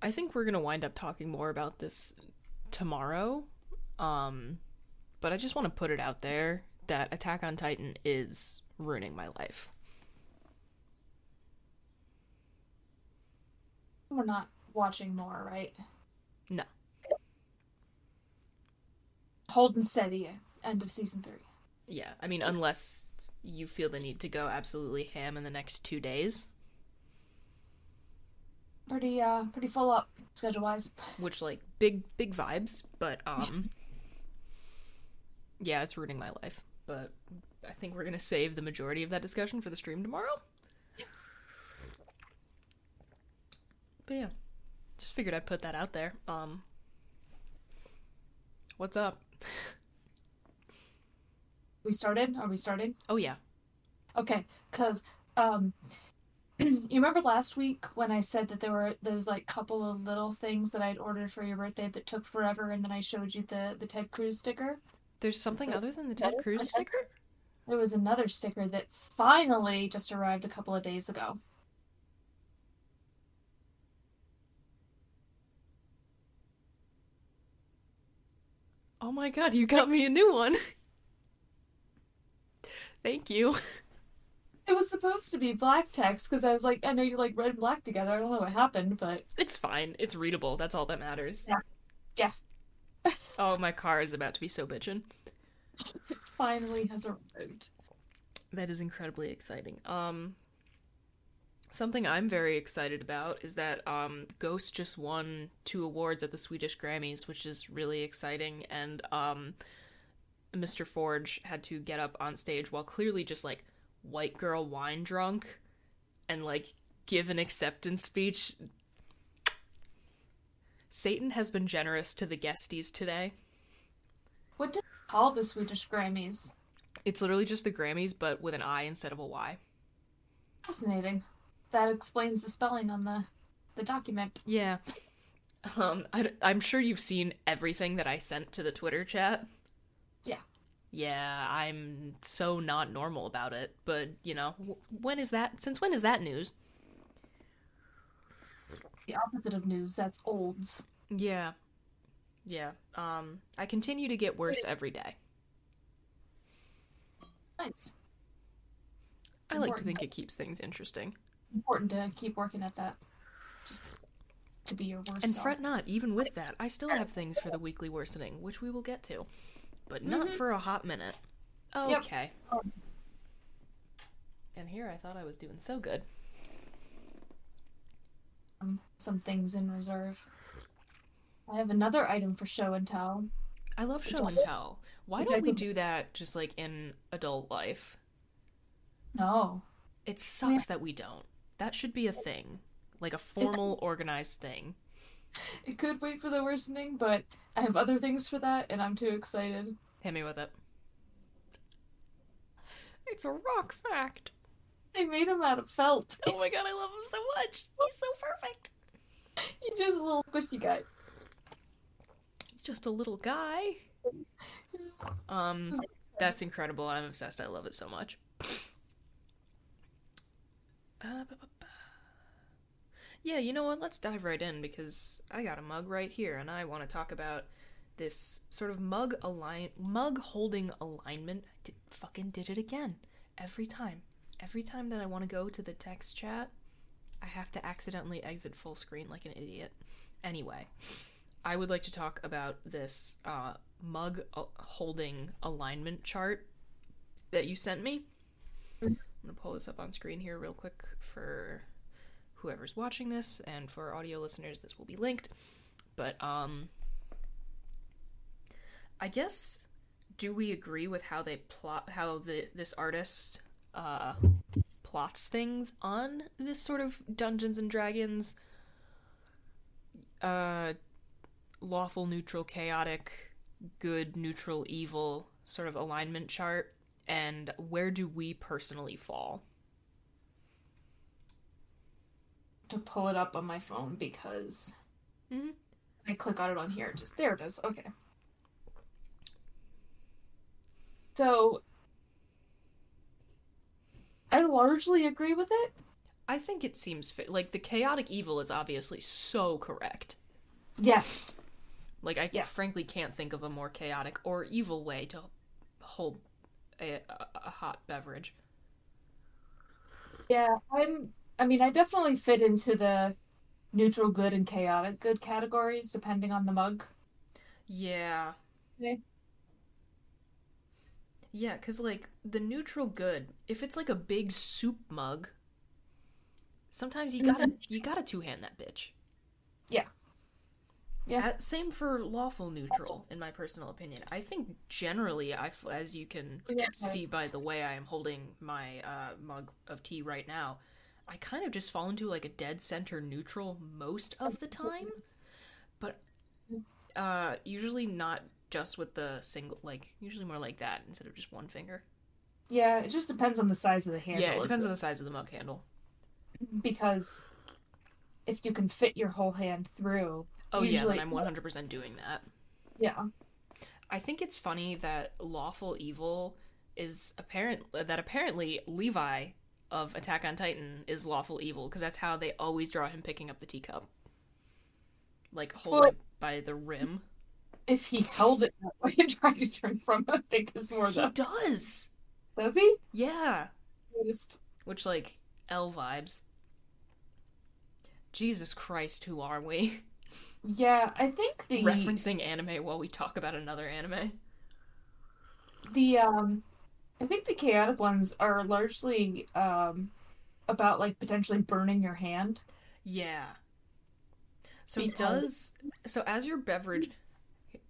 I think we're gonna wind up talking more about this tomorrow. Um, but I just want to put it out there that Attack on Titan is ruining my life. We're not watching more, right? No. Holding steady. End of season three. Yeah, I mean, unless you feel the need to go absolutely ham in the next two days, Pretty uh pretty full up schedule wise. which like big big vibes, but um, yeah, it's ruining my life. But I think we're gonna save the majority of that discussion for the stream tomorrow. But yeah, just figured I'd put that out there. Um, what's up? We started? Are we started? Oh yeah, Okay, because um you remember last week when I said that there were those like couple of little things that I'd ordered for your birthday that took forever and then I showed you the the Ted Cruz sticker? there's something So- other than the Ted Cruz Ted sticker. There was another sticker that finally just arrived a couple of days ago. Oh my god, you got me a new one. Thank you. It was supposed to be black text because I was like, I know you like red and black together. I don't know what happened, but It's fine. It's readable. That's all that matters. Yeah. Yeah. Oh, my car is about to be so bitchin'. finally has arrived. That is incredibly exciting. Um something I'm very excited about is that um Ghost just won two awards at the Swedish Grammys, which is really exciting and um Mr. Forge had to get up on stage while clearly just like white girl wine drunk and like give an acceptance speech. Satan has been generous to the guesties today. What did they call the Swedish Grammys? It's literally just the Grammys, but with an I instead of a Y. Fascinating. That explains the spelling on the the document. Yeah. Um, I, am sure you've seen everything that I sent to the Twitter chat. Yeah. I'm so not normal about it, but you know, when is that? Since when is that news? The opposite of news, that's olds. Yeah. Yeah. Um, I continue to get worse every day. Nice. I It's like to think it keeps things interesting. Important to keep working at that. Just to be your worst And self. fret not, even with that, I still have things for the weekly worsening, which we will get to. But not for a hot minute. Yep. Okay. Oh. And here I thought I was doing so good. Um, some things in reserve. I have another item for show and tell. I love show and tell. Why don't we do that just like in adult life? No. It sucks that we don't. That should be a thing. Like a formal, organized thing. It could wait for the worsening, but I have other things for that, and I'm too excited. Hit me with it. It's a rock fact. I made him out of felt. Oh my god, I love him so much. He's so perfect. He's just a little squishy guy. He's just a little guy. Um, that's incredible. I'm obsessed. I love it so much. Uh. Yeah, you know what? Let's dive right in because I got a mug right here, and I want to talk about this sort of mug align mug holding alignment. I did, fucking did it again every time. Every time that I want to go to the text chat I have to accidentally exit full screen like an idiot. Anyway, I would like to talk about this uh, mug uh, holding alignment chart that you sent me. I'm gonna pull this up on screen here real quick for whoever's watching this, and for audio listeners, this will be linked. But um, I guess do we agree with how they plot how the this artist uh plots things on this sort of Dungeons and Dragons uh lawful neutral chaotic good neutral evil sort of alignment chart and where do we personally fall To pull it up on my phone because Mhm. I click on it on here. Just there it is. Okay. So I largely agree with it. I think it seems fit like the chaotic evil is obviously so correct Yes. like I Yes. frankly can't think of a more chaotic or evil way to hold a, a, hot beverage Yeah, I'm I mean, I definitely fit into the neutral good and chaotic good categories depending on the mug. Yeah. Okay. Yeah, because, like, the neutral good, if it's like a big soup mug, sometimes you gotta, you gotta two hand that bitch. Yeah. Yeah. Uh, same for lawful neutral, in my personal opinion. I think generally, I as you can Yeah. see by the way I am holding my uh, mug of tea right now, I kind of just fall into like a dead center neutral most of the time, but uh, usually not just with the single, like usually more like that instead of just one finger. Yeah, it just depends on the size of the handle. yeah, it depends on the size of the mug handle. because if you can fit your whole hand through. Oh yeah, then I'm 100% doing that. Yeah. I think it's funny that lawful evil is apparent that apparently Levi of Attack on Titan is lawful evil because that's how they always draw him picking up the teacup, like hold Well- it by the rim. If he held it that way and tried to turn from it, I think is more He the. does, Does he? yeah. Just Which like L vibes. Jesus Christ, who are we? yeah, I think the Referencing anime while we talk about another anime. the um, I think the chaotic ones are largely um, about like potentially burning your hand. Yeah. So Because- does so as your beverage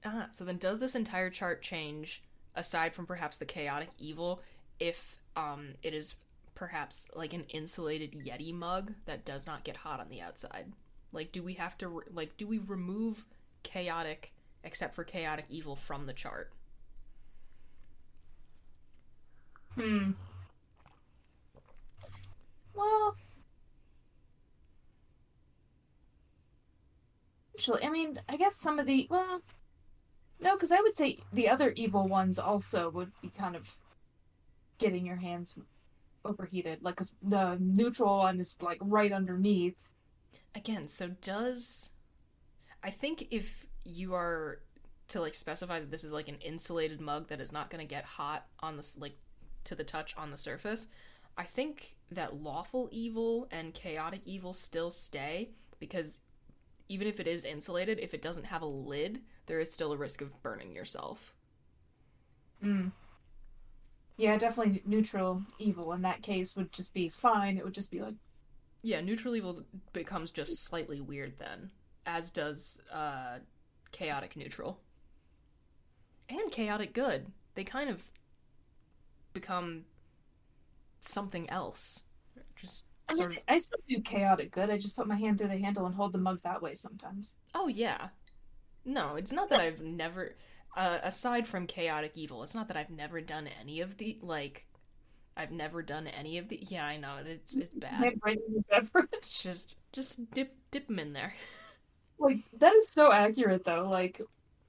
ah, so then does this entire chart change aside from perhaps the chaotic evil if um it is perhaps like an insulated yeti mug that does not get hot on the outside? Like do we have to re- like do we remove chaotic except for chaotic evil from the chart? Hmm. Well, actually, I mean, I guess some of the well, no, because I would say the other evil ones also would be kind of getting your hands overheated, like 'cause the neutral one is like right underneath. Again, so does I think if you are to like specify that this is like an insulated mug that is not going to get hot on this like to the touch on the surface, I think that lawful evil and chaotic evil still stay because even if it is insulated, if it doesn't have a lid, there is still a risk of burning yourself. Mm. Yeah, definitely neutral evil in that case would just be fine. It would just be like Yeah, neutral evil becomes just slightly weird then, as does uh, chaotic neutral. And chaotic good. They kind of become something else. Just I, sort of. I still do chaotic good. I just put my hand through the handle and hold the mug that way sometimes. Oh, yeah. No, it's not that I've never. Uh, aside from chaotic evil, it's not that I've never done any of the. Like, I've never done any of the. Yeah, I know. It's, it's bad. Hand right in the beverage. Just, just dip, dip them in there. Like that is so accurate though. Like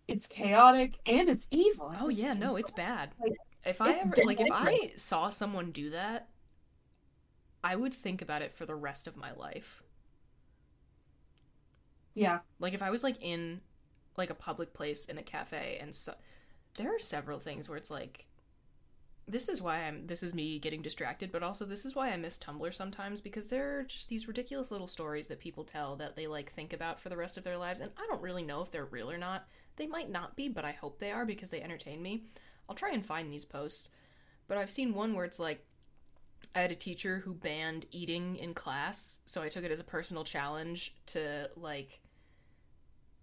it's chaotic and it's evil. Oh yeah, no, it's bad. Like, if I ever like if I saw someone do that, I would think about it for the rest of my life. Yeah. Like if I was like in like a public place in a cafe and so there are several things where it's like this is why I'm this is me getting distracted, but also this is why I miss Tumblr sometimes because there are just these ridiculous little stories that people tell that they like think about for the rest of their lives and I don't really know if they're real or not. They might not be, but I hope they are because they entertain me. I'll try and find these posts. But I've seen one where it's like I had a teacher who banned eating in class, so I took it as a personal challenge to like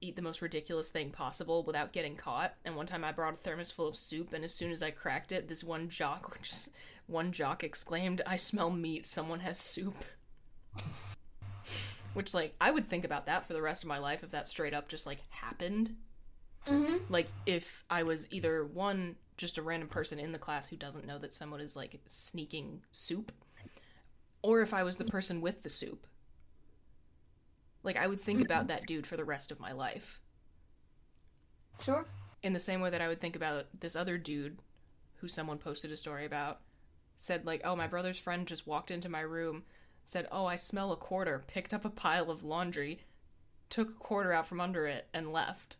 eat the most ridiculous thing possible without getting caught. And one time I brought a thermos full of soup, and as soon as I cracked it, this one jock just one jock exclaimed, "I smell meat. Someone has soup." Which like I would think about that for the rest of my life if that straight up just like happened. Mm-hmm. Like if I was either one just a random person in the class who doesn't know that someone is like sneaking soup, or if I was the person with the soup. Like I would think about that dude for the rest of my life. Sure. In the same way that I would think about this other dude who someone posted a story about said like, "Oh, my brother's friend just walked into my room, said, "Oh, I smell a quarter." Picked up a pile of laundry, took a quarter out from under it and left.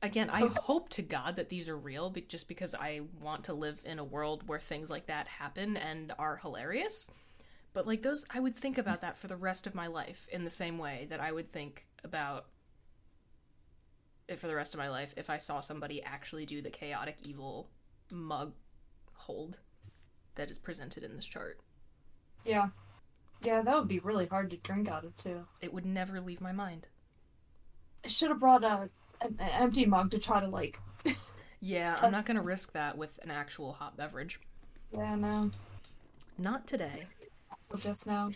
Again, I oh. hope to God that these are real, but just because I want to live in a world where things like that happen and are hilarious. But like those, I would think about that for the rest of my life in the same way that I would think about it for the rest of my life if I saw somebody actually do the chaotic evil mug hold that is presented in this chart. Yeah. Yeah, that would be really hard to drink out of too. It would never leave my mind. I should have brought a an, an empty mug to try to like. Yeah, I'm not gonna risk that with an actual hot beverage. yeah, no. Not today. Just now.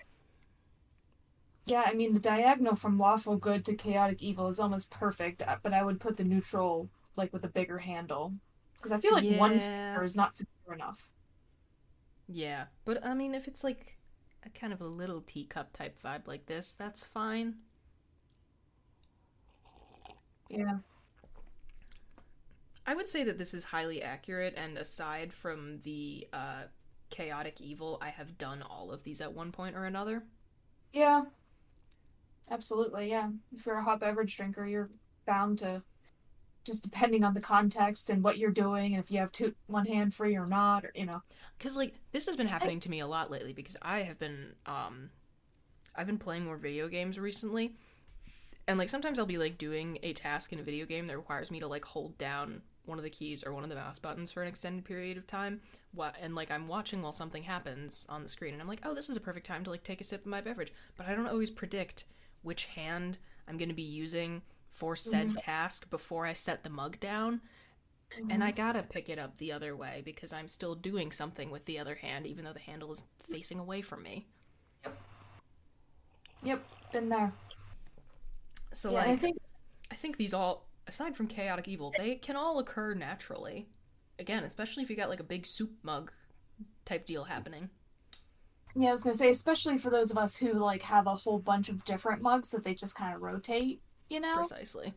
Yeah, I mean the diagonal from lawful good to chaotic evil is almost perfect, uh, but I would put the neutral like with a bigger handle because I feel like one finger is not secure enough. Yeah, but I mean, if it's like a kind of a little teacup type vibe like this, that's fine. Yeah. I would say that this is highly accurate, and aside from the uh, chaotic evil, I have done all of these at one point or another. Yeah. Absolutely, yeah. If you're a hot beverage drinker, you're bound to just depending on the context and what you're doing, and if you have two one hand free or not, or you know. Because like this has been happening to me a lot lately because I have been um, I've been playing more video games recently, and like sometimes I'll be like doing a task in a video game that requires me to like hold down one of the keys or one of the mouse buttons for an extended period of time. What and like I'm watching while something happens on the screen, and I'm like, oh, this is a perfect time to like take a sip of my beverage. But I don't always predict which hand I'm going to be using for said mm-hmm. task before I set the mug down. And I mm-hmm. gotta pick it up the other way because I'm still doing something with the other hand, even though the handle is facing away from me. Yep. Yep, been there. So, Yeah, like, I think I think these all, aside from chaotic evil, they can all occur naturally. Again, especially if you got like a big soup mug type deal happening. Yeah, I was gonna say, especially for those of us who like have a whole bunch of different mugs that they just kind of rotate, you know? Precisely.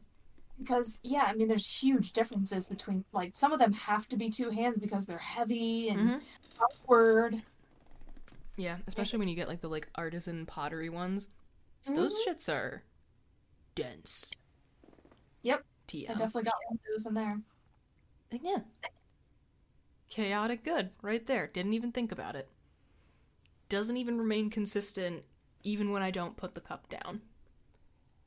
Because yeah, I mean, there's huge differences between like some of them have to be two hands because they're heavy and Mhm. awkward. Yeah, especially when you get like the like artisan pottery ones. Those Mm-hmm. shits are dense. Yep, TM. I definitely got one of those in there. Yeah. Chaotic good, right there. Didn't even think about it. Doesn't even remain consistent even when I don't put the cup down.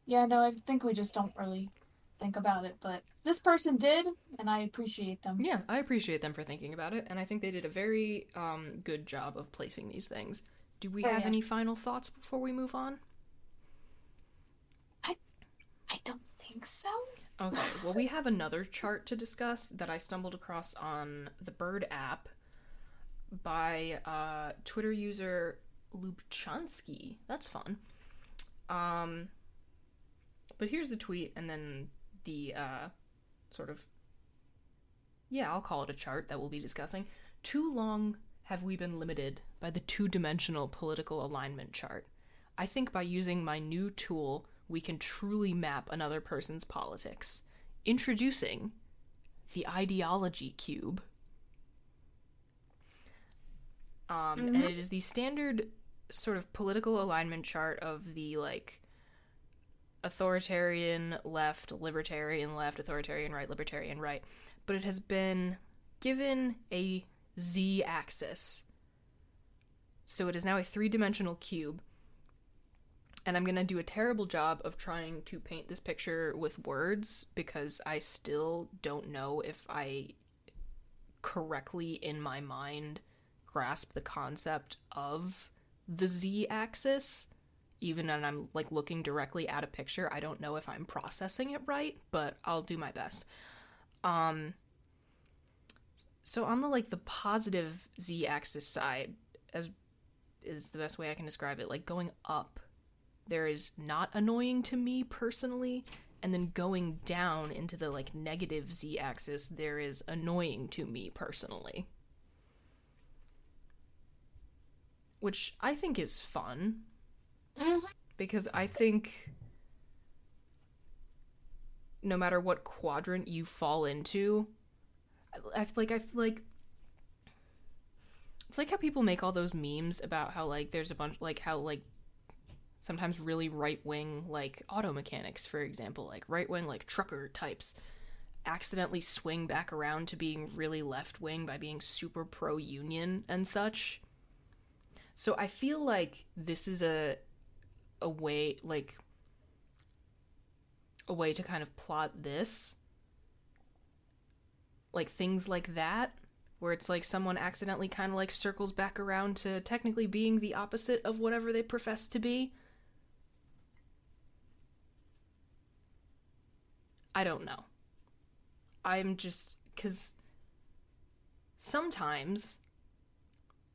Yeah, no, I think we just don't really think about it, but this person did, and I appreciate them. Yeah, I appreciate them for thinking about it, and I think they did a very um, good job of placing these things. Do we Oh, have yeah. any final thoughts before we move on? I don't think so. Okay, well, we have another chart to discuss that I stumbled across on the Bird app by uh, Twitter user Lubchansky. That's fun. Um, but here's the tweet, and then the uh, sort of yeah, I'll call it a chart that we'll be discussing. Too long have we been limited by the two dimensional political alignment chart. I think by using my new tool, we can truly map another person's politics. Introducing the ideology cube. Um, and it is the standard sort of political alignment chart of the like authoritarian left, libertarian left, authoritarian right, libertarian right. But it has been given a z axis. So it is now a three dimensional cube. And I'm going to do a terrible job of trying to paint this picture with words because I still don't know if I correctly in my mind grasp the concept of the z axis even when I'm like looking directly at a picture, I don't know if I'm processing it right, but I'll do my best. Um so on the like the positive z axis side as is the best way I can describe it, like going up there is not annoying to me personally and then going down into the like negative z axis there is annoying to me personally. Which I think is fun Mm-hmm. because I think no matter what quadrant you fall into, I, I feel like I feel like it's like how people make all those memes about how like there's a bunch like how like sometimes really right wing like auto mechanics, for example, like right wing like trucker types accidentally swing back around to being really left wing by being super pro union and such. So I feel like this is a a way like a way to kind of plot this like things like that where it's like someone accidentally kind of like circles back around to technically being the opposite of whatever they profess to be i don't know i'm just cuz sometimes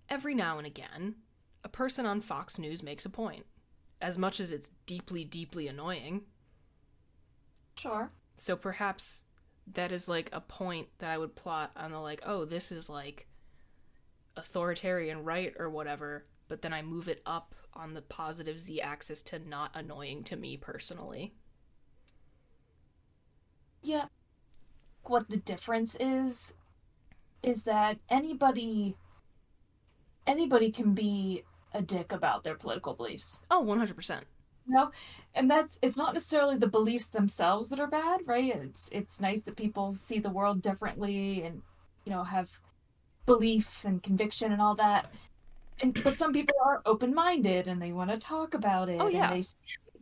every now and again a person on fox news makes a point as much as it's deeply, deeply annoying. Sure. So perhaps that is like a point that I would plot on the like, oh, this is like authoritarian right or whatever, but then I move it up on the positive z axis to not annoying to me personally. Yeah. What the difference is is that anybody anybody can be a dick about their political beliefs. Oh, 100%. You know? And that's it's not necessarily the beliefs themselves that are bad, right? It's it's nice that people see the world differently and you know have belief and conviction and all that. And but some people are open-minded and they want to talk about it Oh, yeah. and they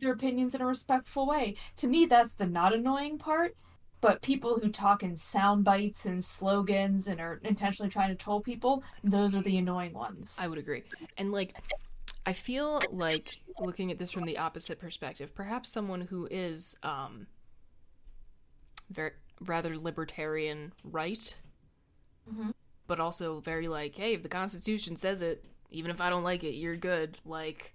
their opinions in a respectful way. To me that's the not annoying part. But people who talk in sound bites and slogans and are intentionally trying to troll people, those are the annoying ones. I would agree. And like I feel like looking at this from the opposite perspective, perhaps someone who is um very rather libertarian right, Mhm. but also very like, hey, if the Constitution says it, even if I don't like it, you're good. Like,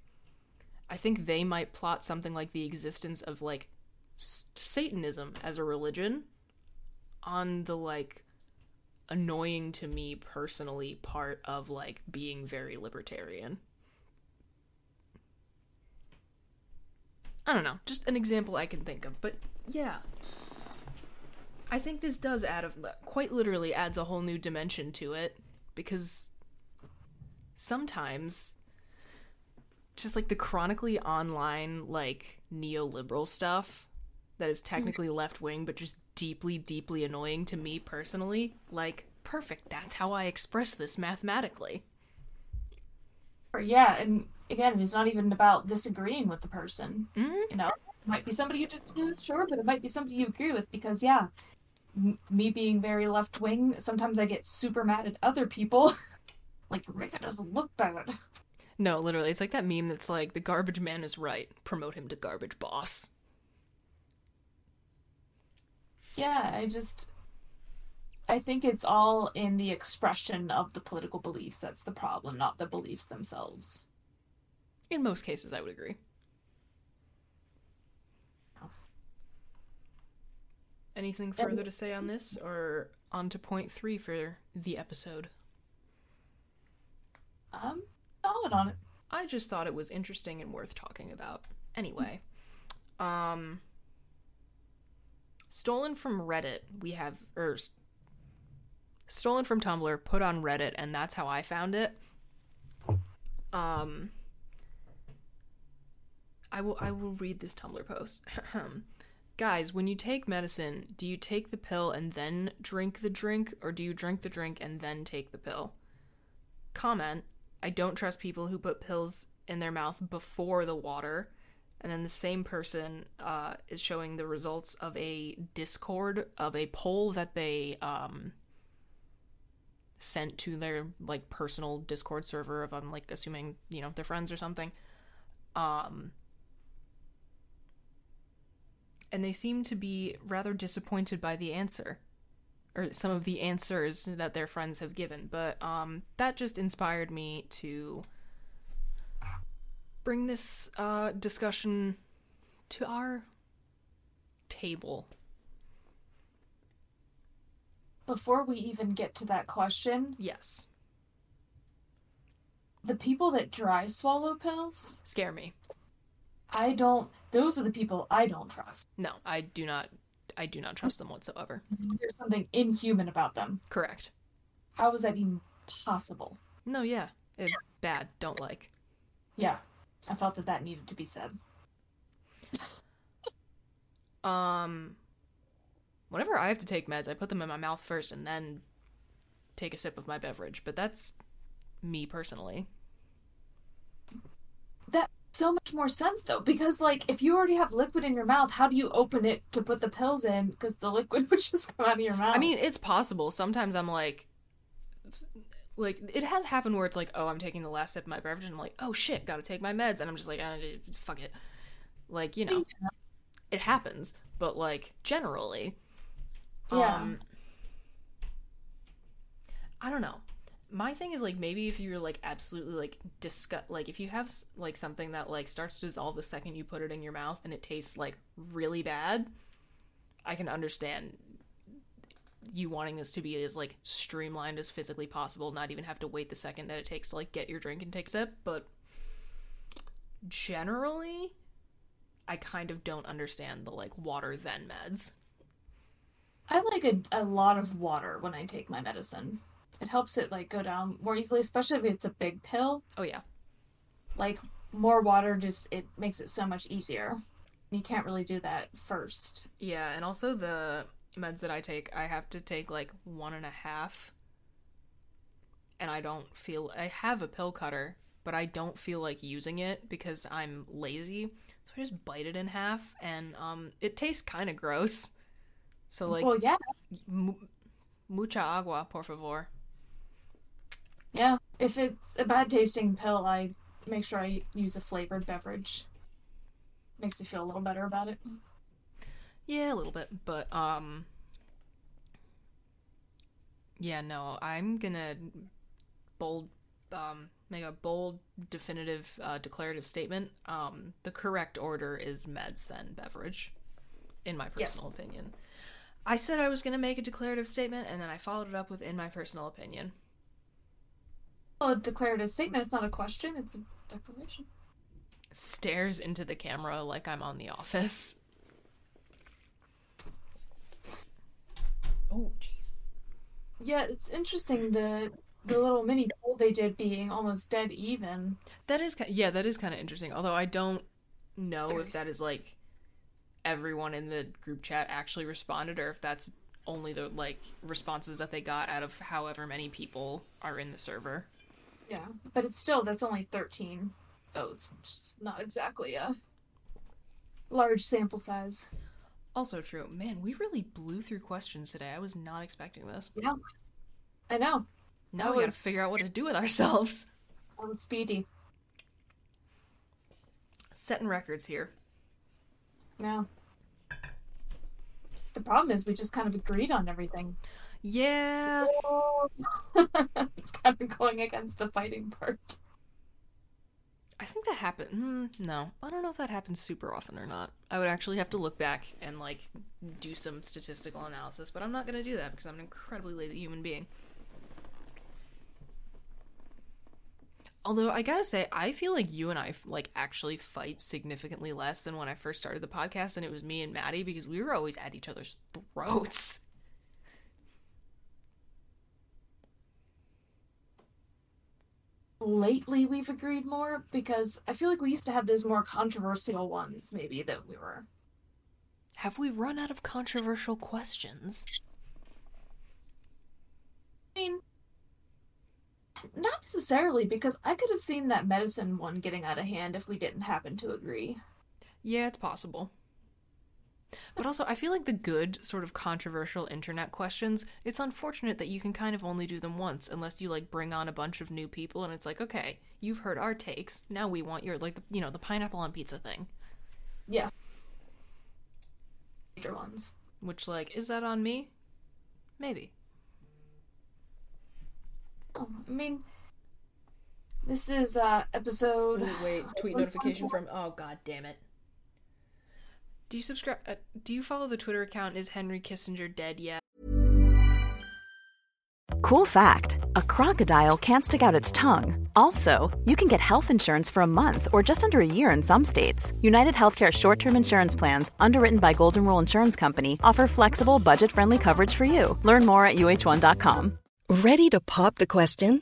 I think they might plot something like the existence of like Satanism as a religion on the like annoying to me personally part of like being very libertarian. I don't know, just an example I can think of, but yeah. I think this does add a quite literally adds a whole new dimension to it because sometimes just like the chronically online like neoliberal stuff that is technically left wing but just deeply deeply annoying to me personally like perfect that's how i express this mathematically yeah, and again, it's not even about disagreeing with the person. Mhm. You know, it might be somebody you just with, sure, but it might be somebody you agree with because yeah, m- me being very left wing, sometimes I get super mad at other people. like Rika doesn't look bad. no literally it's like that meme that's like the garbage man is right promote him to garbage boss Yeah, I just I think it's all in the expression of the political beliefs that's the problem, not the beliefs themselves. in most cases i would agree anything further to say on this or on to point three for the episode Um, solid on it. I just thought it was interesting and worth talking about. Anyway, um stolen from Reddit, we have or s- stolen from Tumblr, put on Reddit and that's how I found it. Um I will I will read this Tumblr post. guys, when you take medicine, do you take the pill and then drink the drink, or do you drink the drink and then take the pill? Comment. I don't trust people who put pills in their mouth before the water. And then the same person uh, is showing the results of a Discord of a poll that they um, sent to their like personal Discord server of I'm like assuming you know their friends or something. Um, and they seem to be rather disappointed by the answer or some of the answers that their friends have given but um, that just inspired me to bring this uh, discussion to our table Before we even get to that question, yes the people that dry swallow pills, scare me I don't. Those are the people I don't trust. no i do not i do not trust them whatsoever There's something inhuman about them. correct How is that even possible? no yeah it, bad don't like Yeah, I felt that that needed to be said. Um, whenever I have to take meds, I put them in my mouth first and then take a sip of my beverage. But that's me personally. That so much more sense though, because like if you already have liquid in your mouth, how do you open it to put the pills in? Because the liquid would just come out of your mouth. I mean, it's possible. Sometimes I'm like, like it has happened where it's like, oh, I'm taking the last sip of my beverage, and I'm like, oh shit, gotta take my meds, and I'm just like, uh, fuck it, like you know, it happens. But like generally, Yeah. um, I don't know. My thing is like maybe if you're like absolutely like disgust like if you have like something that like starts to dissolve the second you put it in your mouth and it tastes like really bad, I can understand you wanting this to be as like streamlined as physically possible, not even have to wait the second that it takes to like get your drink and take a sip, but generally I kind of don't understand the like water then meds. I like a, a lot of water when I take my medicine. It helps it like go down more easily, especially if it's a big pill. Oh yeah. Like more water just it makes it so much easier. You can't really do that first. Yeah, and also the meds that I take, I have to take like one and a half. And I don't feel I have a pill cutter, but I don't feel like using it because I'm lazy. So I just bite it in half and um it tastes kind of gross. So like well, yeah, mu- mucha agua, por favor. yeah. If it's a bad tasting pill, I make sure I use a flavored beverage. Makes me feel a little better about it. Yeah, a little bit, but um Yeah, no, I'm going to bold um make a bold definitive uh, declarative statement. Um the correct order is meds then beverage in my Yes. personal opinion. I said I was going to make a declarative statement and then I followed it up with in my personal opinion. Well, a declarative statement. It's not a question. It's a declaration. Stares into the camera like I'm on the office. Oh, jeez. Yeah, it's interesting the the little mini poll they did being almost dead even. That is, yeah, that is kind of interesting. Although I don't know Very if that is like everyone in the group chat actually responded, or if that's only the like responses that they got out of however many people are in the server. Yeah, but it's still that's only thirteen votes, which is not exactly a large sample size. Also true, man. We really blew through questions today. I was not expecting this. Yeah, I know. Now That we gotta figure out what to do with ourselves. I'm speedy. Setting records here. Yeah. The problem is we just kind of agreed on everything. Yeah, it's kind of going against the fighting part. I think that happened. Mm, no, I don't know if that happens super often or not. I would actually have to look back and like do some statistical analysis, but I'm not gonna do that because I'm an incredibly lazy human being. Although I gotta say, I feel like you and I like actually fight significantly less than when I first started the podcast, and it was me and Maddie because we were always at each other's throats. Lately, we've agreed more because I feel like we used to have those more controversial ones, maybe that we were. Have we run out of controversial questions? I mean, not necessarily, because I could have seen that medicine one getting out of hand if we didn't happen to agree. Yeah, it's possible. But also, I feel like the good, sort of controversial internet questions, it's unfortunate that you can kind of only do them once unless you like bring on a bunch of new people and it's like, okay, you've heard our takes, now we want your, like, the, you know, the pineapple on pizza thing. Yeah. Major ones. Which, like, is that on me? Maybe. Oh, I mean, this is uh episode. Ooh, wait, tweet notification from. Oh god damn it. Do you subscribe? Uh, do you follow the Twitter account? Is Henry Kissinger dead yet? Cool fact a crocodile can't stick out its tongue. Also, you can get health insurance for a month or just under a year in some states. United Healthcare short term insurance plans, underwritten by Golden Rule Insurance Company, offer flexible, budget friendly coverage for you. Learn more at uhone.com. Ready to pop the question?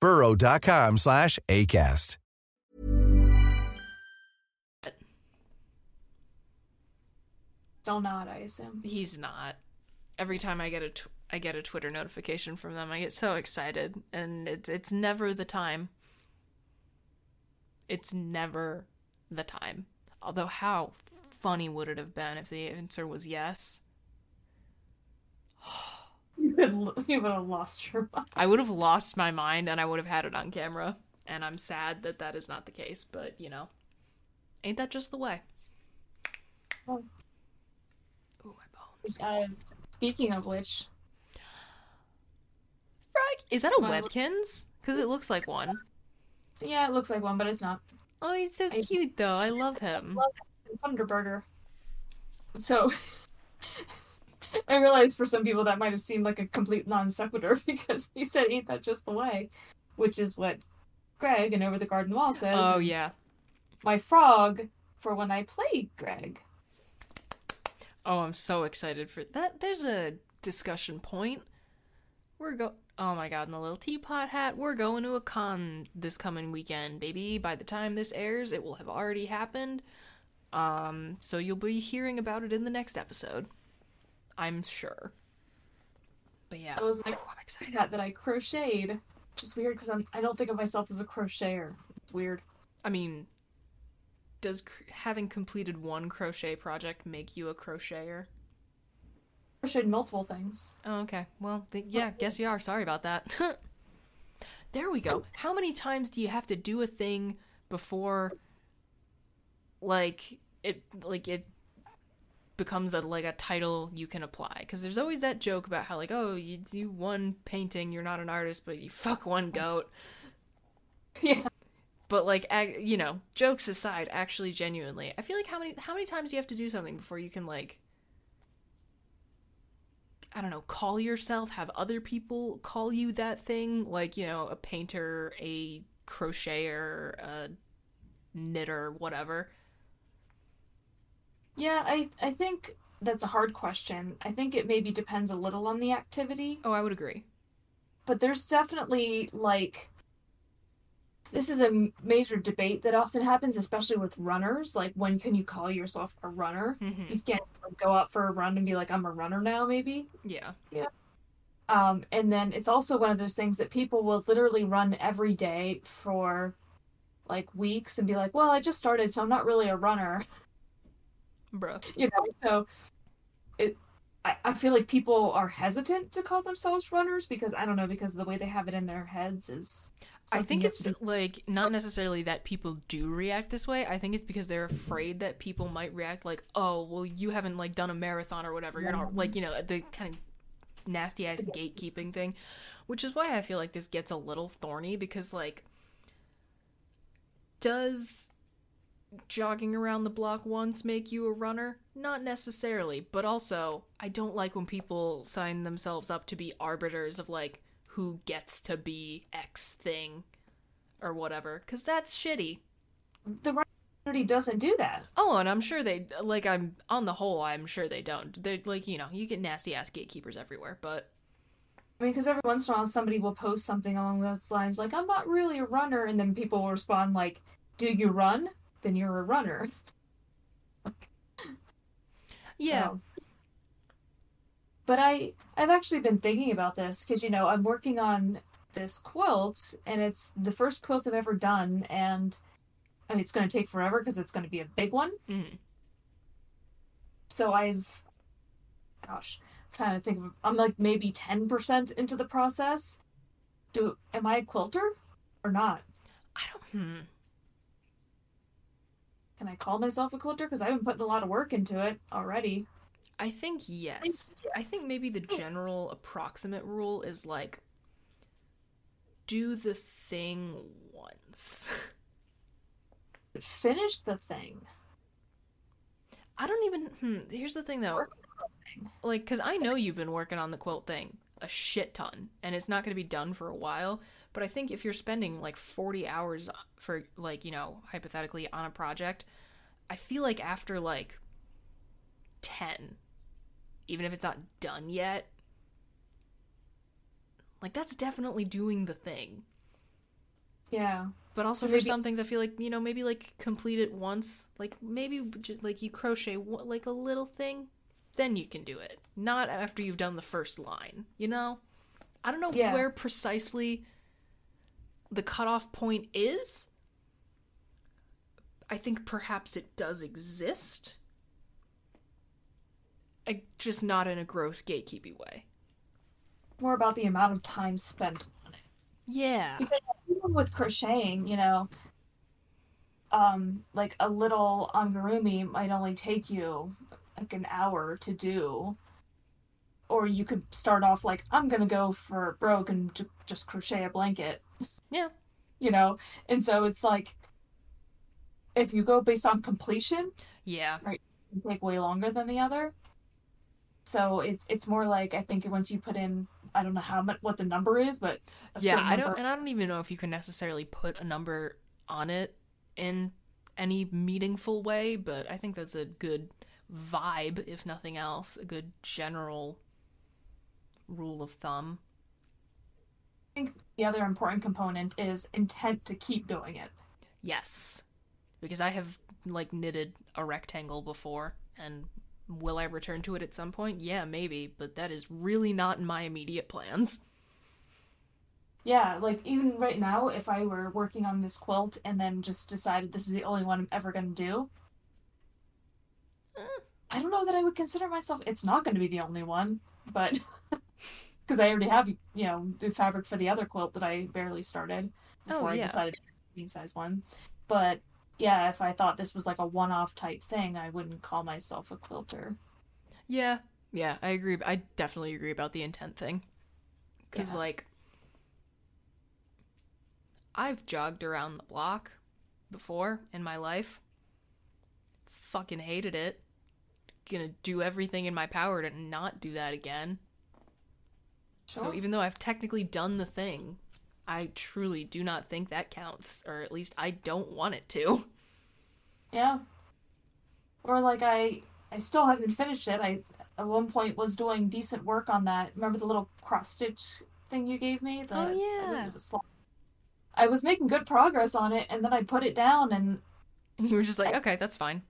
burrow.com slash ACAST. Still not, I assume. He's not. Every time I get a tw- I get a Twitter notification from them, I get so excited, and it's it's never the time. It's never the time. Although, how funny would it have been if the answer was yes? Oh. You would, you would have lost your mind. I would have lost my mind and I would have had it on camera. And I'm sad that that is not the case, but you know, ain't that just the way? Oh. Ooh, my bones. Uh, speaking of which, Frog, is that a My- Webkinz? Because it looks like one. yeah, it looks like one, but it's not. Oh, he's so I- cute though. I love him. Funderberker. So, I realized for some people that might have seemed like a complete non sequitur because he said, "Ain't that just the way?" Which is what Greg and Over the Garden Wall says. Oh yeah. My frog for when I play Greg. Oh, I'm so excited for that. There's a discussion point. We're go. Oh my god, in the little teapot hat, we're going to a con this coming weekend, baby. By the time this airs, it will have already happened. Um, so you'll be hearing about it in the next episode. I'm sure. But yeah, That was my Whew, I'm excited. hat that I crocheted. Which is weird because I don't think of myself as a crocheter. It's weird. I mean, does cr- having completed one crochet project make you a crocheter? Crocheted multiple things. Oh, okay. Well, th- yeah, guess you are. Sorry about that. there we go. How many times do you have to do a thing before like it like it becomes a like a title you can apply? Cuz there's always that joke about how like, "Oh, you do one painting, you're not an artist, but you fuck one goat." yeah. But like, ag- you know, jokes aside, actually genuinely, I feel like how many how many times do you have to do something before you can like I don't know, call yourself, have other people call you that thing, like, you know, a painter, a crocheter, a knitter, whatever. Yeah, I I think that's a hard question. I think it maybe depends a little on the activity, Oh, I would agree. but there's definitely like this is a major debate that often happens, especially with runners. Like, when can you call yourself a runner? Mhm. You can't like, go out for a run and be like, I'm a runner now, maybe. Yeah. Um, and then it's also one of those things that people will literally run every day for like weeks and be like, well, I just started, so I'm not really a runner. Bruh. you know so it I, I feel like people are hesitant to call themselves runners because i don't know because the way they have it in their heads is I think it's like not necessarily that people do react this way. I think it's because they're afraid that people might react like, "Oh, well, you haven't like done a marathon or whatever. You're not like you know the kind of nasty ass gatekeeping thing," which is why I feel like this gets a little thorny because like, does jogging around the block once make you a runner? Not necessarily, but also I don't like when people sign themselves up to be arbiters of like who gets to be X thing or whatever, because that's shitty. the community doesn't do that Oh, and I'm sure they like. I'm on the whole, I'm sure they don't. They like you know you get nasty ass gatekeepers everywhere, but i mean because every once in a while somebody will post something along those lines like i'm not really a runner and then people will respond like do you run then you're a runner yeah, So- But I I've actually been thinking about this because you know I'm working on this quilt and it's the first quilt I've ever done and I mean it's going to take forever because it's going to be a big one. Mhm. So I've gosh, I'm trying to think of I'm like maybe 10% into the process. Do am I a quilter or not? I don't. Hmm. Can I call myself a quilter because I've been putting a lot of work into it already. I think yes. I think maybe the general approximate rule is like do the thing once. Finish the thing. I don't even. Hmm. Here's the thing though. Like, because I know you've been working on the quilt thing a shit ton, and it's not going to be done for a while. But I think if you're spending like 40 hours for, like, you know, hypothetically on a project, I feel like after like 10, even if it's not done yet, like, that's definitely doing the thing. Yeah. But also So for maybe- some things, I feel like you know maybe like complete it once, like maybe just like you crochet like a little thing, then you can do it. Not after you've done the first line. You know, I don't know Yeah. where precisely the cutoff point is. I think perhaps it does exist. I, just not in a gross gatekeepy way. More about the amount of time spent on it. Yeah. Because even with crocheting, you know, um, like a little amigurumi might only take you like an hour to do. Or you could start off like, I'm gonna go for broke and ju- just crochet a blanket, Yeah. you know? And so it's like, if you go based on completion, Yeah. can take way longer than the other. So it's it's more like I think once you put in I don't know how much what the number is, but yeah i don't and i don't even know if you can necessarily put a number on it in any meaningful way but i think that's a good vibe if nothing else a good general rule of thumb think the other important component is intent to keep doing it. yes because i have like knitted a rectangle before and will i return to it at some point yeah maybe but that is really not in my immediate plans Yeah, like even right now, if I were working on this quilt and then just decided this is the only one I'm ever going to do, eh. I don't know that I would consider myself. It's not going to be the only one, but because I already have, you know, the fabric for the other quilt that I barely started Oh, before yeah. I decided to queen size one. But yeah, if I thought this was like a one off type thing, I wouldn't call myself a quilter. Yeah, yeah, I agree. I definitely agree about the intent thing. Because, Yeah. like, I've jogged around the block before in my life. Fucking hated it. Gonna do everything in my power to not do that again. So, even though I've technically done the thing, I truly do not think that counts. Or at least I don't want it to. Yeah. Or like I I still haven't finished it. I at one point was doing decent work on that. Remember the little cross stitch thing you gave me? The, Oh, I yeah. it was I was making good progress on it, and then I put it down, and You were just like, okay, that's fine.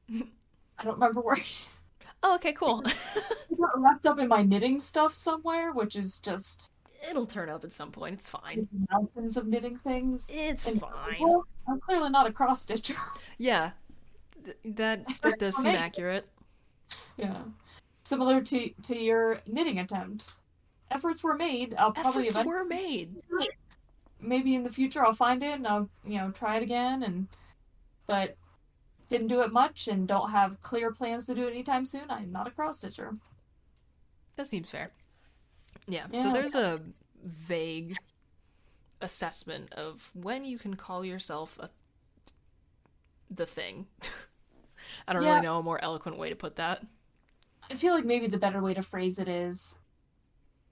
I don't remember where. Oh, okay, cool. Got wrapped up in my knitting stuff somewhere, which is just It'll turn up at some point. It's fine. mountains of knitting things. It's And- fine. Well, I'm clearly not a cross stitcher. Yeah, th- that that does seem accurate. yeah, similar to to your knitting attempt. Efforts were made. I'll probably Efforts eventually, were made. maybe in the future I'll find it and I'll you know try it again and but didn't do it much and don't have clear plans to do it anytime soon. I'm not a cross stitcher. That seems fair. Yeah. So there's a vague assessment of when you can call yourself a the thing. I don't Yeah. really know a more eloquent way to put that. I feel like maybe the better way to phrase it is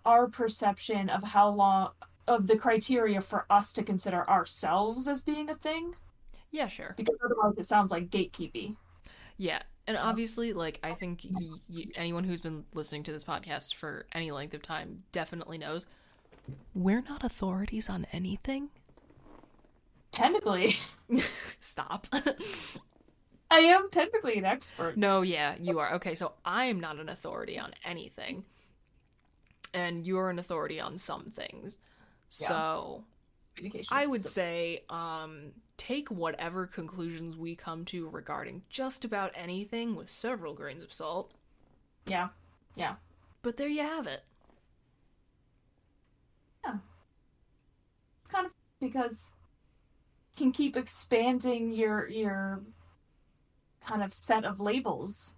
our perception of how long of the criteria for us to consider ourselves as being a thing Yeah, sure. because otherwise it sounds like gatekeeping. Yeah, and obviously, like I think y- y- anyone who's been listening to this podcast for any length of time definitely knows we're not authorities on anything. Technically, Stop. I am technically an expert. no, yeah, you are. Okay, so I am not an authority on anything, and you're an authority on some things. Yeah. So I would say, um, take whatever conclusions we come to regarding just about anything with several grains of salt. yeah, yeah. But there you have it. Yeah. It's kind of because you can keep expanding your your kind of set of labels.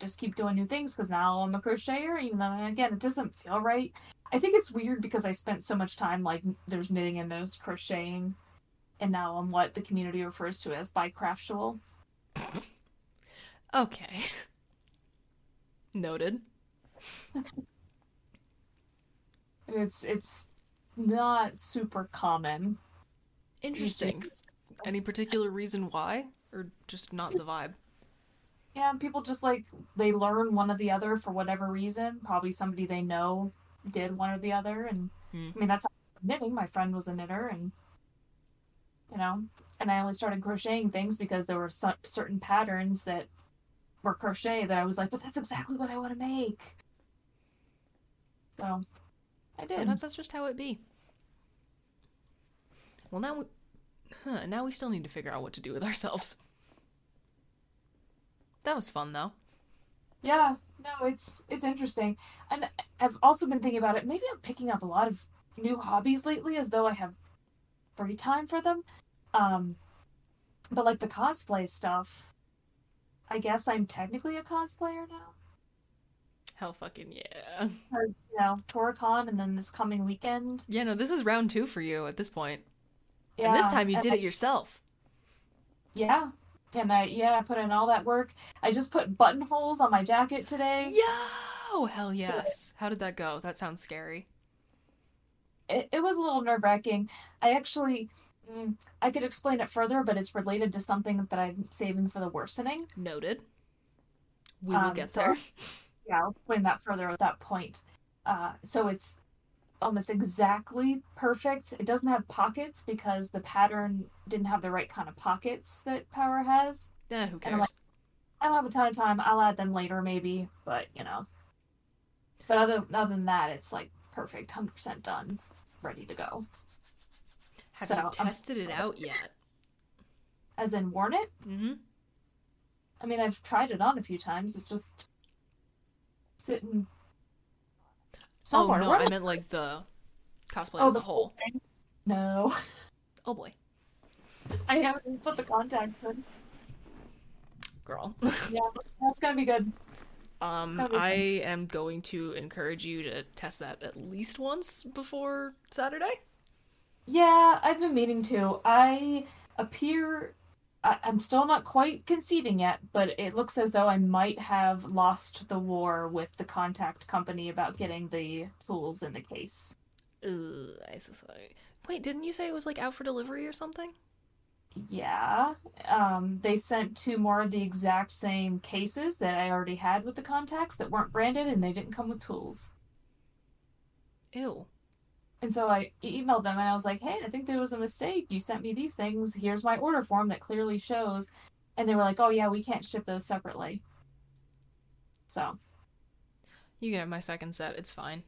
Just keep doing new things because now I'm a crocheter, even though again it doesn't feel right. I think it's weird because I spent so much time like there's knitting and there's crocheting, and now I'm what the community refers to as bicraftual. Okay. Noted. It's it's not super common. Interesting. Any particular reason why? Or just not the vibe? Yeah, people just like they learn one or the other for whatever reason. Probably somebody they know did one or the other, and Hmm. I mean that's knitting. My friend was a knitter, and you know, and I only started crocheting things because there were cer- certain patterns that were crochet that I was like, but that's exactly what I want to make. So I did. Sometimes that's just how it be. Well, now we. Huh, now we still need to figure out what to do with ourselves. That was fun, though. Yeah, no, it's it's interesting, and I've also been thinking about it. Maybe I'm picking up a lot of new hobbies lately, as though I have free time for them. Um, but like the cosplay stuff, I guess I'm technically a cosplayer now. Hell fucking yeah. You know, TorCon, and then this coming weekend. Yeah, no, this is round two for you at this point. Yeah, and this time you did I- it yourself. Yeah, and I yeah I put in all that work. I just put buttonholes on my jacket today. Yo! Hell yes. How did that go? That sounds scary. It, it was a little nerve wracking. I actually, mm, I could explain it further, but it's related to something that I'm saving for the worsening. Noted. We will Um, get so- there. Yeah, I'll explain that further at that point. Uh, so it's almost exactly perfect. It doesn't have pockets because the pattern didn't have the right kind of pockets that Power has. Yeah, who cares? I don't have a ton of time. I'll add them later, maybe, but you know. But other other than that, it's like perfect, hundred percent done, ready to go. Have so, you I'm- tested it out yet? As in, worn it. Mm-hmm. I mean, I've tried it on a few times. It just sitting somewhere. Oh no, I meant like the cosplay Oh, as the a whole. thing? No, Oh boy, I haven't put the contacts in. girl. Yeah, that's gonna be good. Um, I am going to encourage you to test that at least once before Saturday. Yeah, I've been meaning to. I appear. I, I'm still not quite conceding yet, but it looks as though I might have lost the war with the contact company about getting the tools in the case. Ugh, I so sorry. Wait, didn't you say it was like out for delivery or something? Yeah. Um, they sent two more of the exact same cases that I already had with the contacts that weren't branded and they didn't come with tools. Ew. And so I emailed them and I was like, hey, I think there was a mistake. You sent me these things. Here's my order form that clearly shows. And they were like, oh, yeah, we can't ship those separately. So You can have my second set. It's fine.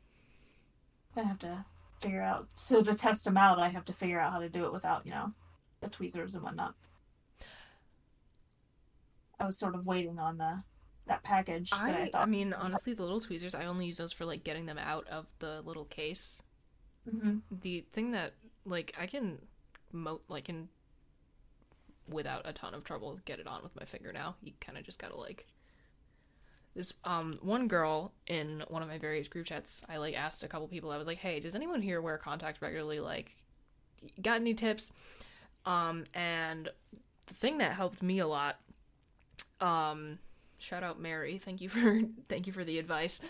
I have to figure out. So to test them out, I have to figure out how to do it without, you know, the tweezers and whatnot. I was sort of waiting on the that package that I, I, thought. I mean, honestly, the little tweezers, I only use those for like getting them out of the little case. Mhm. The thing that, like, I can, mo- like, can, without a ton of trouble, get it on with my finger now. You kind of just gotta, like, this, um, one girl in one of my various group chats, I, like, asked a couple people, I was like, hey, does anyone here wear contact regularly? Like, got any tips? Um, and the thing that helped me a lot, um, shout out Mary, thank you for thank you for the advice.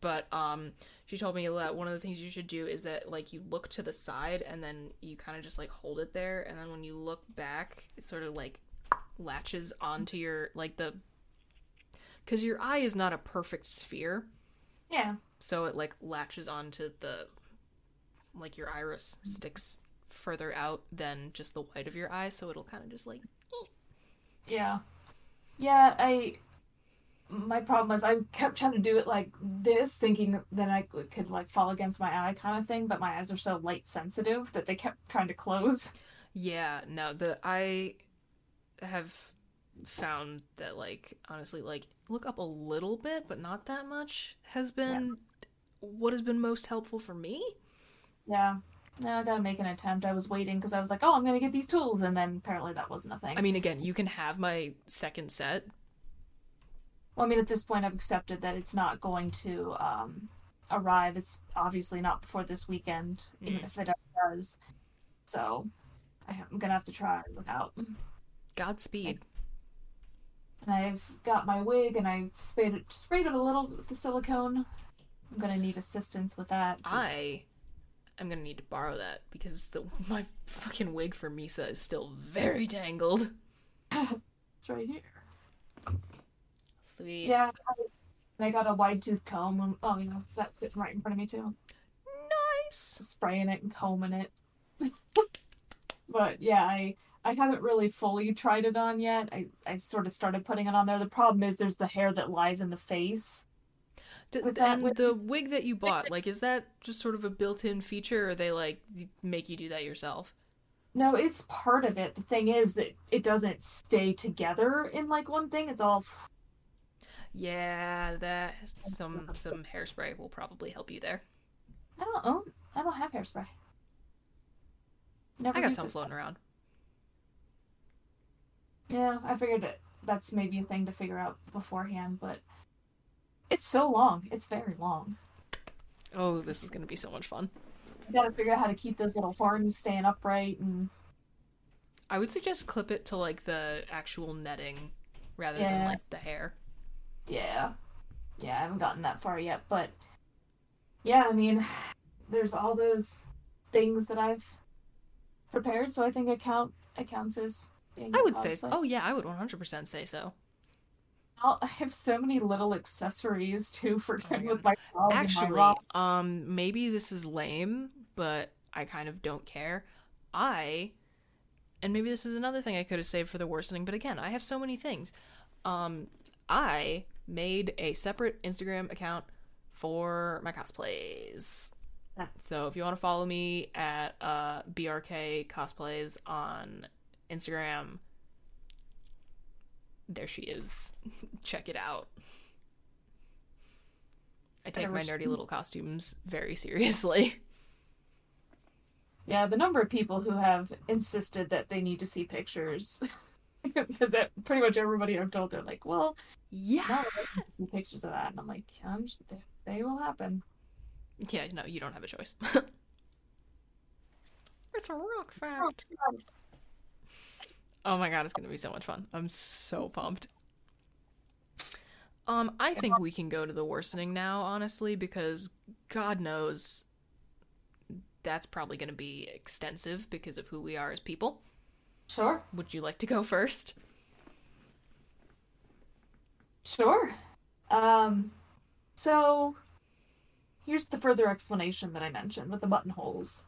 But um, she told me that one of the things you should do is that like you look to the side and then you kind of just like hold it there, and then when you look back, it sort of like latches onto your like the because your eye is not a perfect sphere, yeah. so it like latches onto the like your iris sticks further out than just the white of your eye, so it'll kind of just like Yeah. Yeah, I my problem was I kept trying to do it like this, thinking that I could, like fall against my eye kind of thing, but my eyes are so light sensitive that they kept trying to close. Yeah, no, the I have found that like honestly like look up a little bit but not that much has been what has been most helpful for me. Yeah. Now I gotta make an attempt. I was waiting because I was like, oh, I'm gonna get these tools, and then apparently that wasn't a thing. I mean again, you can have my second set. well, I mean, at this point, I've accepted that it's not going to um, arrive. It's obviously not before this weekend, even Mm. if it ever does. So I'm gonna have to try without. Godspeed. And I've got my wig, and I've sprayed it, sprayed it a little with the silicone. I'm gonna need assistance with that. I am gonna need to borrow that because the my fucking wig for Misa is still very tangled. It's right here. Sweet. Yeah. I, I got a wide tooth comb. and- Oh, you know, that's sitting right in front of me too. Nice. spraying it and combing it. but yeah, I I haven't really fully tried it on yet. I I've sort of started putting it on there. The problem is there's the hair that lies in the face. D- and with- the wig that you bought, like, is that just sort of a built-in feature, or they like make you do that yourself? No, it's part of it. The thing is that it doesn't stay together in like one thing. It's all Yeah, that some some hairspray will probably help you there. I don't own. I don't have hairspray. Never I got some it. floating around. Yeah, I figured it. That's maybe a thing to figure out beforehand, but it's so long. It's very long. Oh, this is gonna be so much fun. I gotta figure out how to keep those little horns staying upright and I would suggest clip it to like the actual netting rather than like the hair. yeah. Yeah, I haven't gotten that far yet, but yeah, I mean there's all those things that I've prepared, so I think it count it counts as I would say so. Oh yeah, I would 100% say so. I'll- have so many little accessories too for Oh my with my dog and my Actually, um maybe this is lame, but I kind of don't care. I and maybe this is another thing I could have saved for the worsening, but again, I have so many things. Um I made a separate Instagram account for my cosplays. So if you want to follow me at uh, BRK cosplays on Instagram, there she is. Check it out. I take my nerdy little costumes very seriously. Yeah, the number of people who have insisted that they need to see pictures. Because that pretty much everybody I've told, they're like, well, Yeah. no, I don't see pictures of that. And I'm like, I'm they, they will happen. Yeah, no, you don't have a choice. it's a rock fact. Oh my god, it's gonna be so much fun. I'm so pumped. Um, I think we can go to the worsening now, honestly, because God knows that's probably gonna be extensive because of who we are as people. Sure. Would you like to go first? Sure. Um, so here's the further explanation that I mentioned with the buttonholes.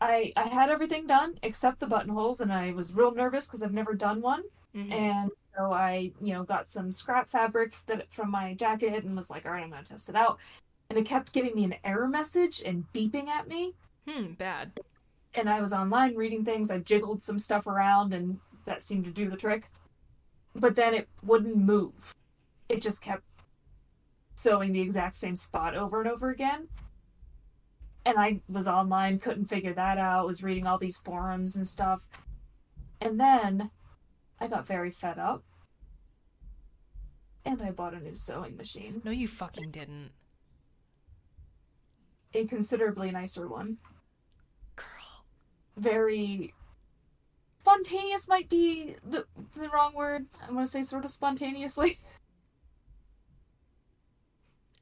I I had everything done except the buttonholes, and I was real nervous because I've never done one. Mhm. And so I, you know, got some scrap fabric that from my jacket and was like, all right, I'm gonna test it out. And it kept giving me an error message and beeping at me. Hmm, bad. And I was online reading things. I jiggled some stuff around, and that seemed to do the trick. But then it wouldn't move. It just kept sewing the exact same spot over and over again. And I was online, couldn't figure that out, was reading all these forums and stuff. And then I got very fed up. And I bought a new sewing machine. No, you fucking didn't. A considerably nicer one. Girl. Very spontaneous might be the the wrong word. I'm gonna say sort of spontaneously.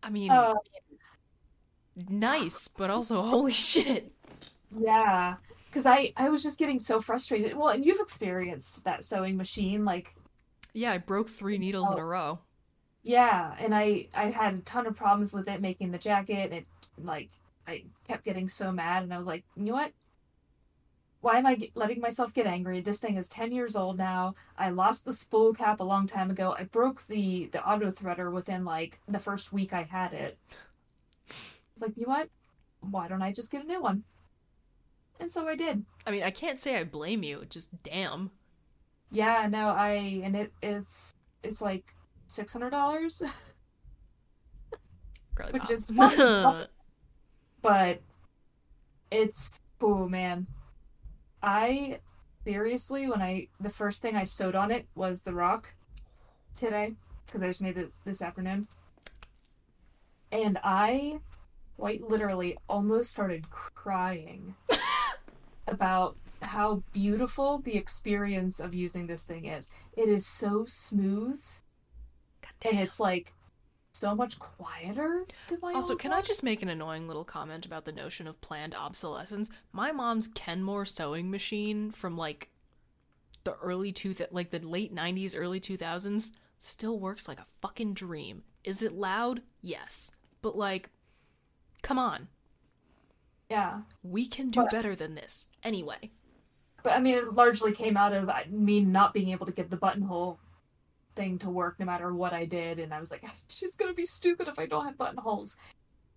I mean, Uh, nice, but also holy shit. Yeah, because I I was just getting so frustrated. Well, and you've experienced that sewing machine, like Yeah, I broke three needles in a row. yeah, and I I had a ton of problems with it making the jacket. And it like I kept getting so mad, and I was like, you know what? Why am I get, letting myself get angry? This thing is ten years old now. I lost the spool cap a long time ago. I broke the the auto threader within like the first week I had it. It's like, you know what? Why don't I just get a new one? And so I did. I mean, I can't say I blame you, just damn. Yeah, no, I and it it's it's like six hundred dollars, which is but it's oh man, I seriously when I the first thing I sewed on it was the rock today because I just made it this afternoon, and I quite literally almost started crying about how beautiful the experience of using this thing is. It is so smooth, and it's like so much quieter than my Also, can. I just make an annoying little comment about the notion of planned obsolescence? My mom's Kenmore sewing machine from like the early two like the late 90s, early 2000s still works like a fucking dream. Is it loud? Yes. But like come on. Yeah, We can do But- better than this. Anyway. but I mean, it largely came out of uh, me not being able to get the buttonhole thing to work no matter what I did, and I was like, she's gonna be stupid if I don't have buttonholes.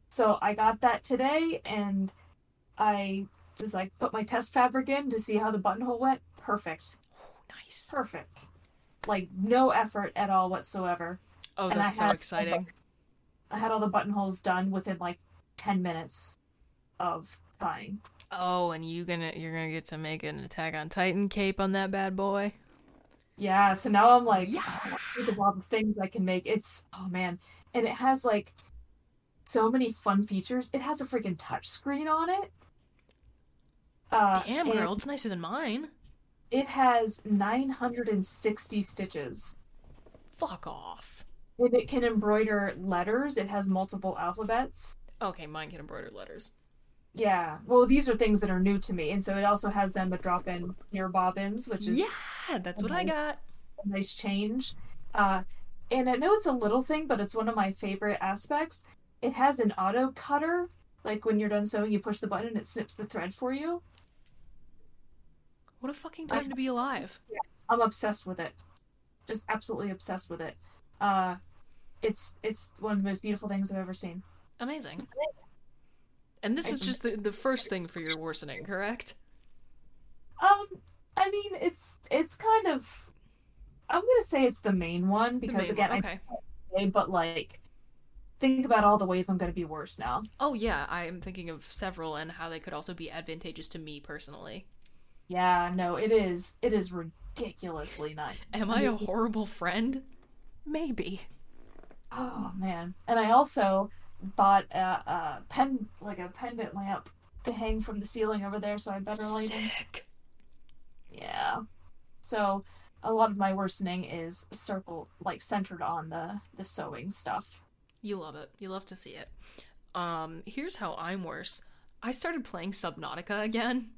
So I got that today, and I just like put my test fabric in to see how the buttonhole went. Perfect, Oh, Nice. perfect. Like no effort at all whatsoever. Oh, And I that's so had- exciting. I had all the buttonholes done within like ten minutes of trying. Oh, and you gonna you're gonna get to make an Attack on Titan cape on that bad boy. Yeah, so now I'm like, think of all the things I can make. It's oh man, and it has like so many fun features. It has a freaking touch screen on it. Uh, Damn, girl, it's nicer than mine. It has 960 stitches, Fuck off. and it can embroider letters. It has multiple alphabets. Okay, mine can embroider letters. Yeah, well, these are things that are new to me, and so it also has them to drop in ear bobbins, which is Yeah, that's what I got. a nice change. Uh, and I know it's a little thing, but it's one of my favorite aspects. It has an auto cutter. Like when you're done sewing, you push the button and it snips the thread for you. What a fucking time to be alive. I'm obsessed with it. Just absolutely obsessed with it. Uh, it's it's one of the most beautiful things I've ever seen. Amazing. And this is just the, the first thing for your worsening, correct? Um, I mean, it's it's kind of. I'm gonna say it's the main one because main again, one, I okay. but like, think about all the ways I'm gonna be worse now. Oh yeah, I am thinking of several and how they could also be advantageous to me personally. Yeah, no, it is. It is ridiculously nice. Am I a horrible friend? Maybe. Oh man! And I also bought a, a pen, like a pendant lamp, to hang from the ceiling over there, so I better light it. Sick. Yeah. So a lot of my worsening is circle, like centered on the the sewing stuff. You love it. You love to see it. Um, here's how I'm worse. I started playing Subnautica again.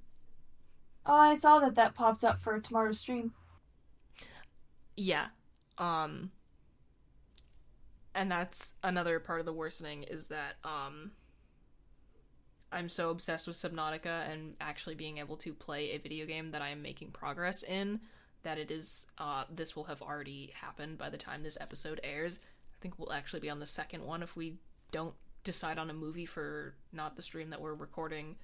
Oh, I saw that that popped up for tomorrow's stream. Yeah. Um and that's another part of the worsening is that um I'm so obsessed with Subnautica and actually being able to play a video game that I am making progress in that it is uh this will have already happened by the time this episode airs. I think we'll actually be on the second one if we don't decide on a movie for not the stream that we're recording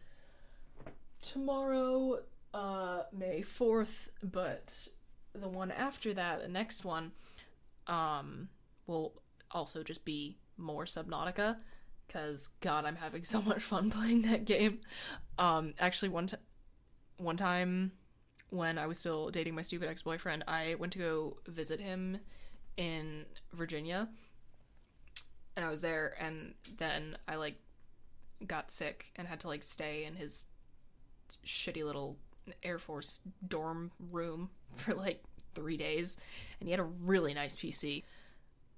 tomorrow uh May 4th, but the one after that, the next one um will also just be more Subnautica cuz god I'm having so much fun playing that game. Um actually one t- one time when I was still dating my stupid ex-boyfriend, I went to go visit him in Virginia. And I was there and then I like got sick and had to like stay in his shitty little Air Force dorm room for like three days, and he had a really nice PC.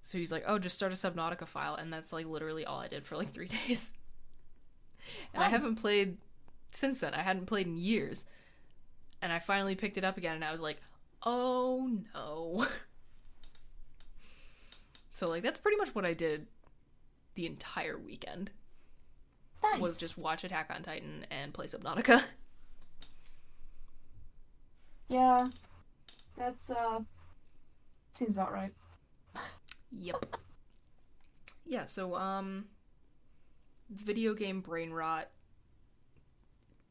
So he's like, "Oh, just start a Subnautica file," and that's like literally all I did for like three days. And I haven't played since then. I hadn't played in years, and I finally picked it up again, and I was like, "Oh no!" so like that's pretty much what I did the entire weekend Nice. was just watch Attack on Titan and play Subnautica. Yeah. That's uh seems about right. Yep. Yeah, so um video game brain rot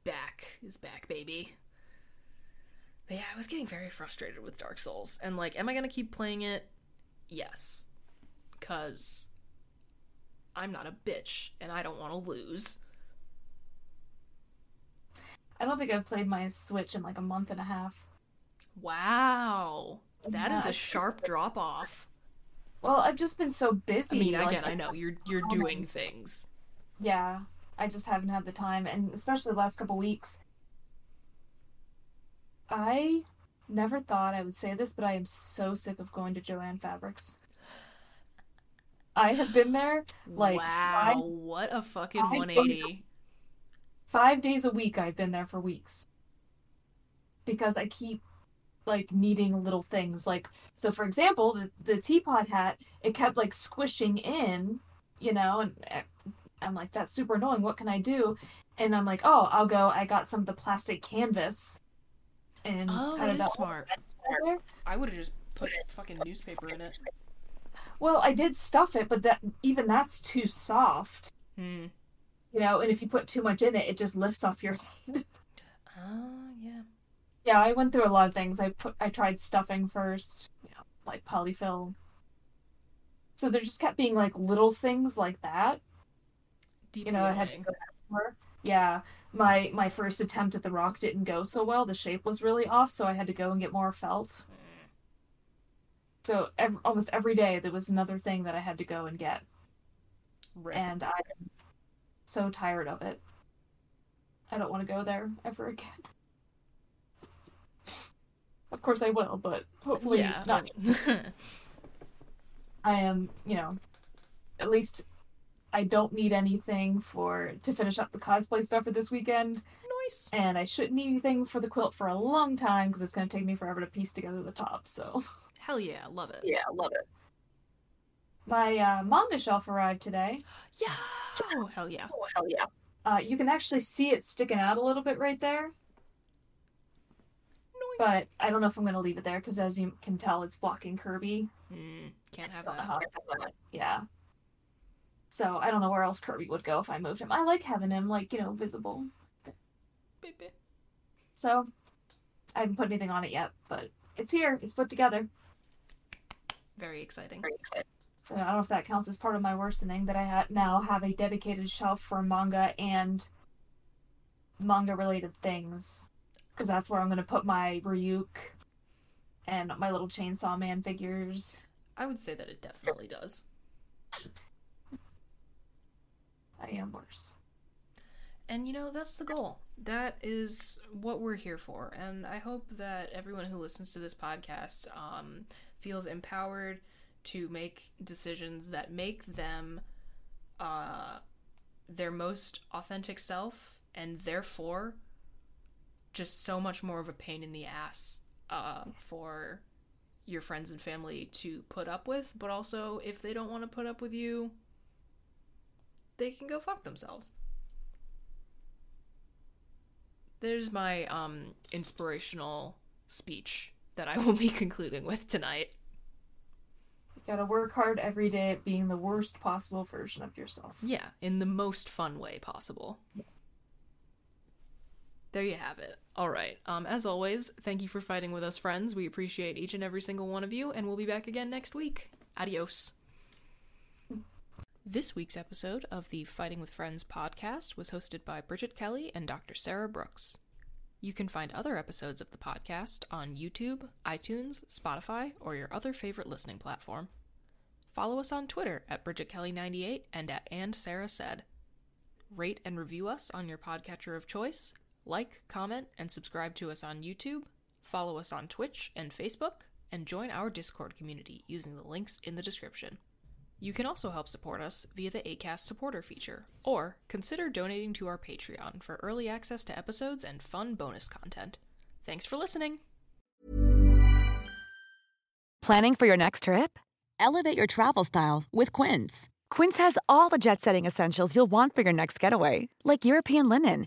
back is back, baby. But yeah, I was getting very frustrated with Dark Souls. And like, am I gonna keep playing it? Yes. Cause I'm not a bitch and I don't wanna lose. I don't think I've played my Switch in like a month and a half. Wow. That is Yeah. a sharp drop off. Well, I've just been so busy. I mean, like, again, I know you're you're um, doing things. Yeah, I just haven't had the time, and especially the last couple weeks. I never thought I would say this, but I am so sick of going to Jo-Ann Fabrics. I have been there like wow, five, what a fucking five 180. five days a week. I've been there for weeks because I keep like needing little things. Like so, for example, the the teapot hat it kept like squishing in, you know, and eh, I'm like, that's super annoying. What can I do? And I'm like, oh, I'll go. I got some of the plastic canvas and Oh, that is smart. there. I would have just put fucking newspaper in it. Well, I did stuff it, but that even that's too soft, Hmm. you know. And if you put too much in it, it just lifts off your head. Oh, yeah. Yeah, I went through a lot of things. I put I tried stuffing first, you know, like polyfill. So there just kept being like little things like that. Deep You know, I had to go back more. Yeah, my my first attempt at the rock didn't go so well. The shape was really off, so I had to go and get more felt. So ev- almost every day there was another thing that I had to go and get, Rip. and I'm so tired of it. I don't want to go there ever again. Of course I will, but hopefully yeah. not. I am, you know, at least I don't need anything for to finish up the cosplay stuff for this weekend, nice. and I shouldn't need anything for the quilt for a long time because it's going to take me forever to piece together the top. So Hell yeah, love it. yeah, love it. My uh, manga shelf arrived today. Yeah. Oh, hell yeah. Oh hell yeah. Uh, you can actually see it sticking out a little bit right there, Nice. But I don't know if I'm going to leave it there because, as you can tell, it's blocking Kirby. Hmm, can't have that. Yeah. So I don't know where else Kirby would go if I moved him. I like having him like you know visible. Beep. So I haven't put anything on it yet, but it's here. It's put together. Very exciting. So I don't know if that counts as part of my worsening that I ha- now have a dedicated shelf for manga and manga related things. Because that's where I'm going to put my Ryuk and my little Chainsaw Man figures. I would say that it definitely does. I am worse. And you know, that's the goal. That is what we're here for. And I hope that everyone who listens to this podcast um, feels empowered to make decisions that make them uh, their most authentic self and therefore just so much more of a pain in the ass uh, for your friends and family to put up with, but also if they don't want to put up with you, they can go fuck themselves. There's my um inspirational speech that I will be concluding with tonight. You gotta work hard every day at being the worst possible version of yourself. Yeah, in the most fun way possible. Yes. There you have it. All right. Um, as always, thank you for fighting with us, friends. We appreciate each and every single one of you, and we'll be back again next week. Adios. This week's episode of the Fighting with Friends podcast was hosted by Bridget Kelley and Dr. Sarah Brookes. You can find other episodes of the podcast on YouTube, iTunes, Spotify, or your other favorite listening platform. Follow us on Twitter at Bridget Kelley98 and at And Sarah Said. Rate and review us on your podcatcher of choice. Like, comment, and subscribe to us on YouTube. Follow us on Twitch and Facebook, and join our Discord community using the links in the description. You can also help support us via the ACAST supporter feature, or consider donating to our Patreon for early access to episodes and fun bonus content. Thanks for listening! Planning for your next trip? Elevate your travel style with Quince. Quince has all the jet setting essentials you'll want for your next getaway, like European linen,